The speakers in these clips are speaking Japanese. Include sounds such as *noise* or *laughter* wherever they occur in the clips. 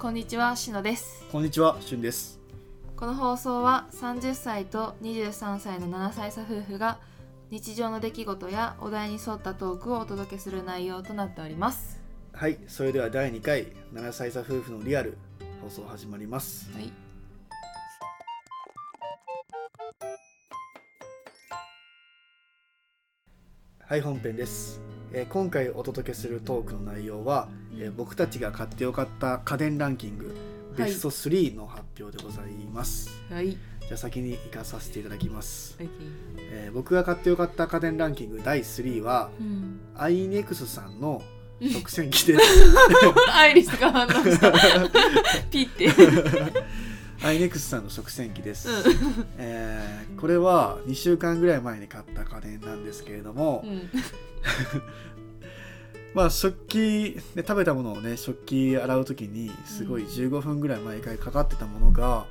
こんにちは、しのです。こんにちは、しゅんです。この放送は30歳と23歳の7歳差夫婦が日常の出来事やお題に沿ったトークをお届けする内容となっております。はい、それでは第2回7歳差夫婦のリアル放送始まります。はい。はい、本編です。えー今回お届けするトークの内容は、えー僕たちが買ってよかった家電ランキングベスト3の発表でございます。はい。じゃあ先に行かさせていただきます。はい。えー僕が買ってよかった家電ランキング第3はうん。アイネクスさんの食洗機です。*laughs* アイリスが反応した。ピッて。*laughs* アイネクスさんの食洗機です。うえーこれは2週間ぐらい前に買った家電なんですけれども、ん。*laughs* まあ食器で食べたものをね食器洗う時にすごい15分ぐらい毎回かかってたものが、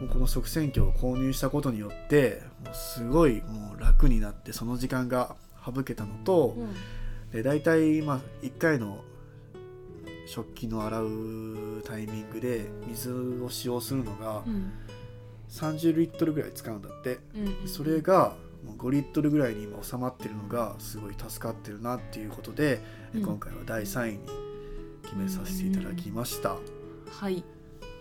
もうこの食洗機を購入したことによってもうすごいもう楽になってその時間が省けたのと、で大体まあ1回の食器の洗うタイミングで水を使用するのがうん。30リットルぐらい使うんだって。うん。それがもう5リットルぐらいに今収まってるのがすごい助かってるなっていうことで、うん今回は第3位に決めさせていただきました、はい。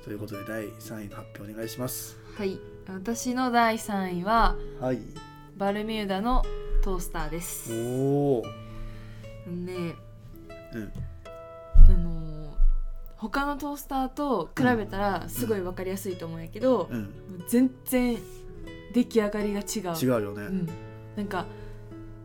ということで第3位の発表お願いしますはい。私の第3位ははいバルミューダのトースターです。おおねうんあのー他のトースターと比べたらすごい分かりやすいと思うんやけど、うん。全然出来上がりが違う。違うよね、うん、なんか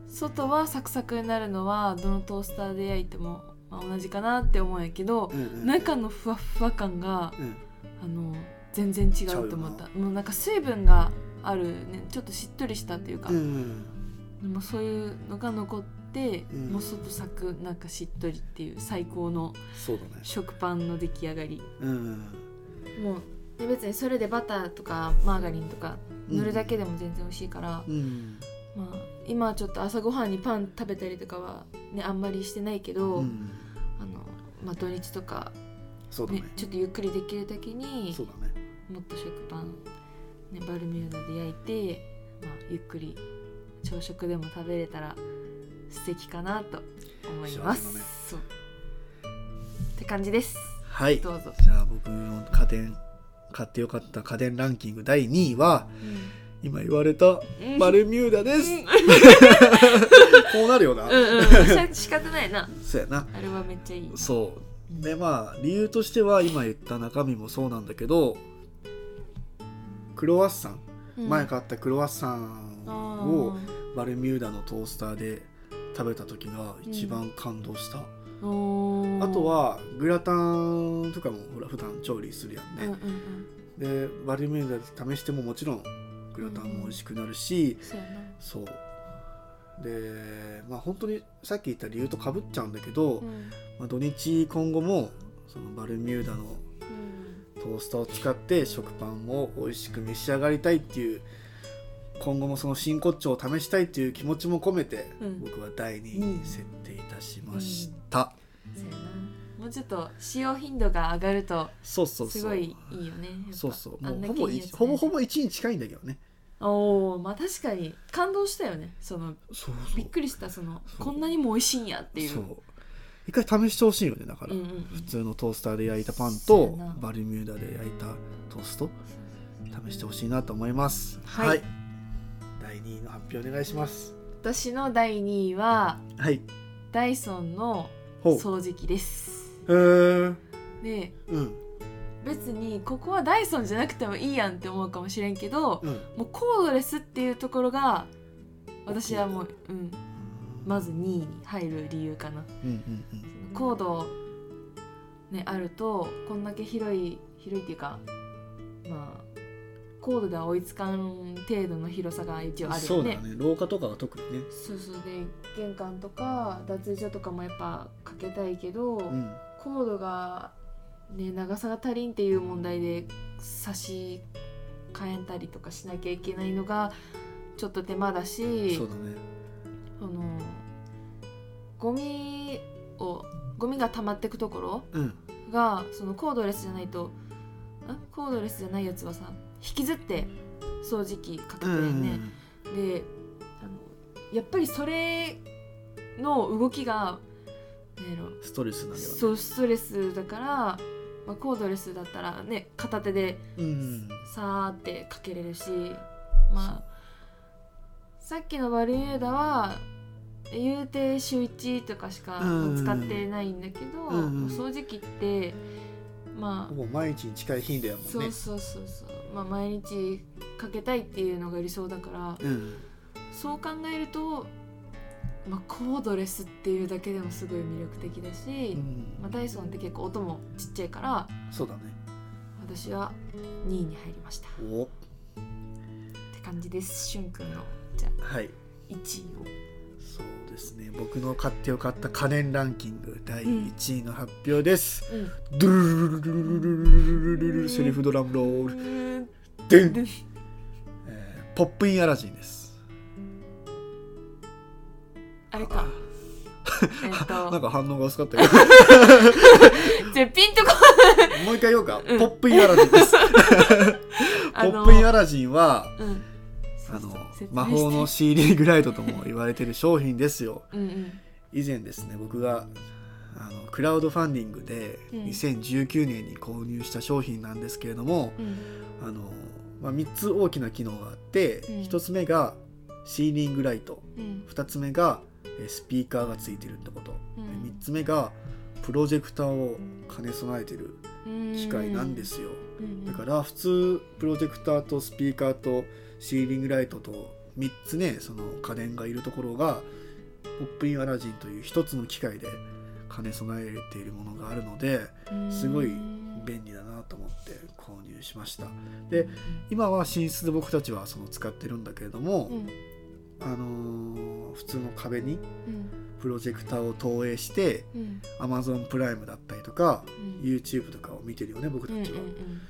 外はサクサクになるのはどのトースターで焼いても、まあ、同じかなって思うんやけどう、んうん中のふわふわ感がうん。あの全然違うと思った。もうなんか水分があるね。ちょっとしっとりしたっていうか、うんでもそういうのが残って、うん。もう外サクなんかしっとりっていう最高の食パンの出来上がり。うん。もうで別にそれでバターとかマーガリンとか塗るだけでも全然美味しいから、うん。まあ、今はちょっと朝ごはんにパン食べたりとかは、ね、あんまりしてないけど、うん。あのまあ、土日とか、そうだね。ね、ちょっとゆっくりできる時にそうだね。もっと食パン、ね、バルミューダで焼いて、まあ、ゆっくり朝食でも食べれたら素敵かなと思います。ね。そう。って感じです。はい。どうぞ。じゃあ僕の家電買ってよかった家電ランキング第2位は今言われたうん。バルミューダです、うん。*laughs* こうなるよな、うんうん、し仕方ないな。そうやな。あれはめっちゃいい。そう。でまあ理由としては今言った中身もそうなんだけどクロワッサン、うん。前買ったクロワッサンあをバルミューダのトースターで食べた時が一番感動した、ーおーあとはグラタンとかもほら普段調理するやんうんうんね、うん。でバルミューダで試してももちろんグラタンも美味しくなるし、そうやな。そう。でまあ本当にさっき言った理由とかぶっちゃうんだけど、うん。まあ、土日今後もそのバルミューダのうん。トースターを使って食パンを美味しく召し上がりたいっていう今後もその真骨頂を試したいっていう気持ちも込めて、うん。僕は第2位に設定いたしました、そうやな。もうちょっと使用頻度が上がるとそうそうそう。すごいいいよね。そうそう。もうほぼけいいほぼほぼ1に近いんだけどね。おおまあ確かに。感動したよね。そのびっくりしたそのこんなにも美味しいんやっていう。そう。一回試してほしいよねだから、うんうんうん。普通のトースターで焼いたパンとバルミューダで焼いたトースト試してほしいなと思います。はい。第2位の発表お願いします。私の第2位ははい。ダイソンの掃除機です。へーでうん。別にここはダイソンじゃなくてもいいやんって思うかもしれんけどうん。もうコードレスっていうところが私はもう、うん、まず2位に入る理由かな。うんうんうん。コードねあるとこんだけ広い広いっていうかまあコードでは追いつかん程度の広さが一応あるよね。そうだね。廊下とかが特にね。そうそう。で玄関とか脱衣所とかもやっぱかけたいけど、うん。コードが、ね、長さが足りんっていう問題で差し替えたりとかしなきゃいけないのがちょっと手間だしそうだね。そのゴミをゴミが溜まってくところうん。がそのコードレスじゃないとあコードレスじゃないやつはさ引きずって掃除機かけてね、であのやっぱりそれの動きがストレスなんよねそうストレスだから、まあ、コードレスだったらね片手でうんさーってかけれるしまあさっきのバルミューダは言うて週1とかしかうん使ってないんだけど、うん。掃除機ってまあほぼ毎日に近い頻度やもんね。そうそうそうそう、まあ、毎日かけたいっていうのが理想だからうんそう考えると、まあ、コードレスっていうだけでもすごい魅力的だし、うん。まあ、ダイソンって結構音もちっちゃいからそうだね。私は2位に入りました。っおて感じですしゅんくんの。じゃあはい。1位を。そうですね。僕の買ってよかった家電ランキング第1位の発表です、うん。ドゥルルルルルルルルルルルルセリフドラムロールでん、えーポップインアラジンです。あれか。*laughs* えっ *laughs* なんとか反応が薄かったけど *laughs* じゃあピンとこもう一回言おうか、うん。ポップインアラジンです。あのポップインアラジンはうん。あの説明して。魔法の CD グライドとも言われてる商品ですよ。うんうん。以前ですね僕があのクラウドファンディングでうん。2019年に購入した商品なんですけれども、うん。あのまあ、3つ大きな機能があって、うん。1つ目がシーリングライト。うん。2つ目がえースピーカーがついてるってこと、うん。で3つ目がプロジェクターを兼ね備えてるうん。機械なんですよ、うん。だから普通プロジェクターとスピーカーとシーリングライトと3つねその家電がいるところがポップインアラジンという1つの機械で兼ね備えているものがあるのですごい便利だなしました。で今は寝室で僕たちはその使ってるんだけれども、うん。あのー普通の壁にうん。プロジェクターを投影してうん。Amazon プライムだったりとかうん。YouTube とかを見てるよね僕たちは、うんうんうん。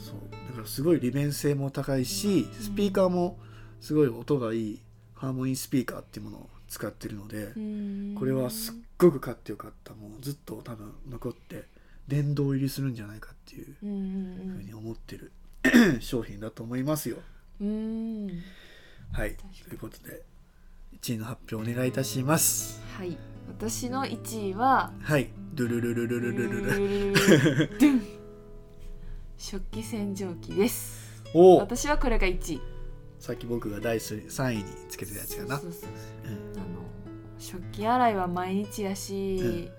そうだからすごい利便性も高いしスピーカーもすごい音がいいハーモニースピーカーっていうものを使ってるので、これはすっごく買ってよかった。もうずっと多分残って殿堂入りするんじゃないかっていううんうんふうに思ってる *clears throat* 商品だと思いますよ。うん。うんはいということで1位の発表お願いいたします。はい。私の1位ははい。ドゥルルルルルルルルドゥン食器洗浄機ですおお私はこれが1位さっき僕が第3位につけてたやつかなそうそうそううんあの食器洗いは毎日やし、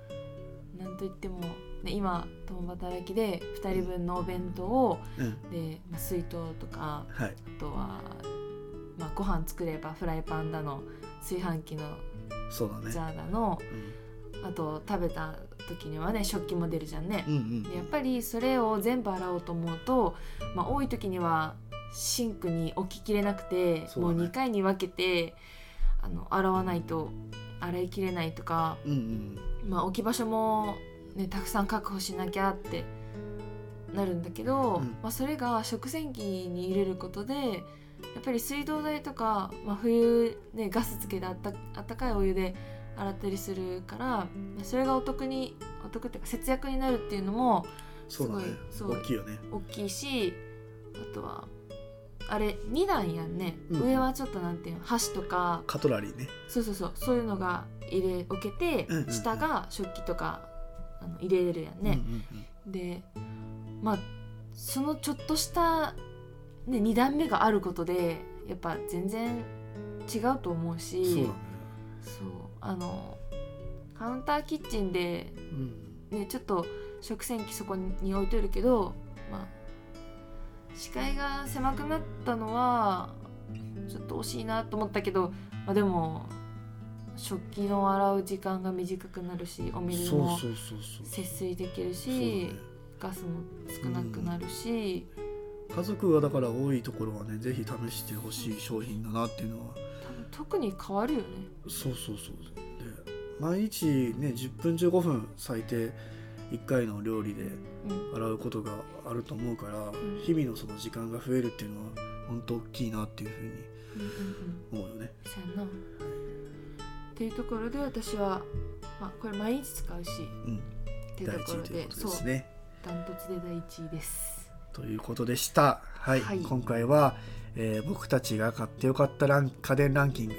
なんといっても、ね、今共働きで2人分のお弁当をうん。で、まあ、水筒とかはい。あとは、まあ、ご飯作ればフライパンだの炊飯器のジャーだのうん。あと食べた時にはね食器も出るじゃんね。う。んうんでやっぱりそれを全部洗おうと思うと、まあ、多い時にはシンクに置ききれなくて、ね。もう2回に分けてあの洗わないと洗いきれないとか、うんうん。まあ、置き場所も、ね、たくさん確保しなきゃってなるんだけど、うん。まあ、それが食洗機に入れることでやっぱり水道代とか、まあ、冬、ね、ガスつけてあったあったかいお湯で洗ったりするからまあそれがお得にお得っていうか節約になるっていうのもすごいそう大きいよね。大きいしあとはあれ2段やんね、うん。上はちょっとなんていうの箸とかカトラリーね。そうそうそうそういうのが入れ置けて、うんうんうん。下が食器とかあの入れれるやんね、うんでまあそのちょっとした、ね、2段目があることでやっぱ全然違うと思うしそうあのカウンターキッチンで、うん。ね、ちょっと食洗機そこに置いとるけど、まあ、視界が狭くなったのはちょっと惜しいなと思ったけど、まあ、でも食器の洗う時間が短くなるしお水も節水できるし、ね。ガスも少なくなるし、家族がだから多いところはねぜひ試してほしい商品だなっていうのは。多分特に変わるよね。そうそうそう。で毎日ね10分15分最低1回の料理でうん。洗うことがあると思うから、ん。日々のその時間が増えるっていうのは本当大きいなっていうふうにうんうんうん。思うよね。そうやな。っていうところで私は、まあ、これ毎日使うしうんっていう第1ところでですね。ダントツで第一位ですということでした。はい、はい今回は、えー僕たちが買ってよかったラン家電ランキング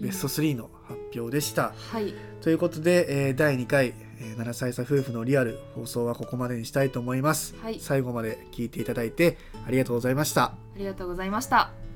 ベスト3の発表でした。はいということで、えー第2回、えー7歳差夫婦のリアル放送はここまでにしたいと思います。はい最後まで聞いていただいてありがとうございました。ありがとうございました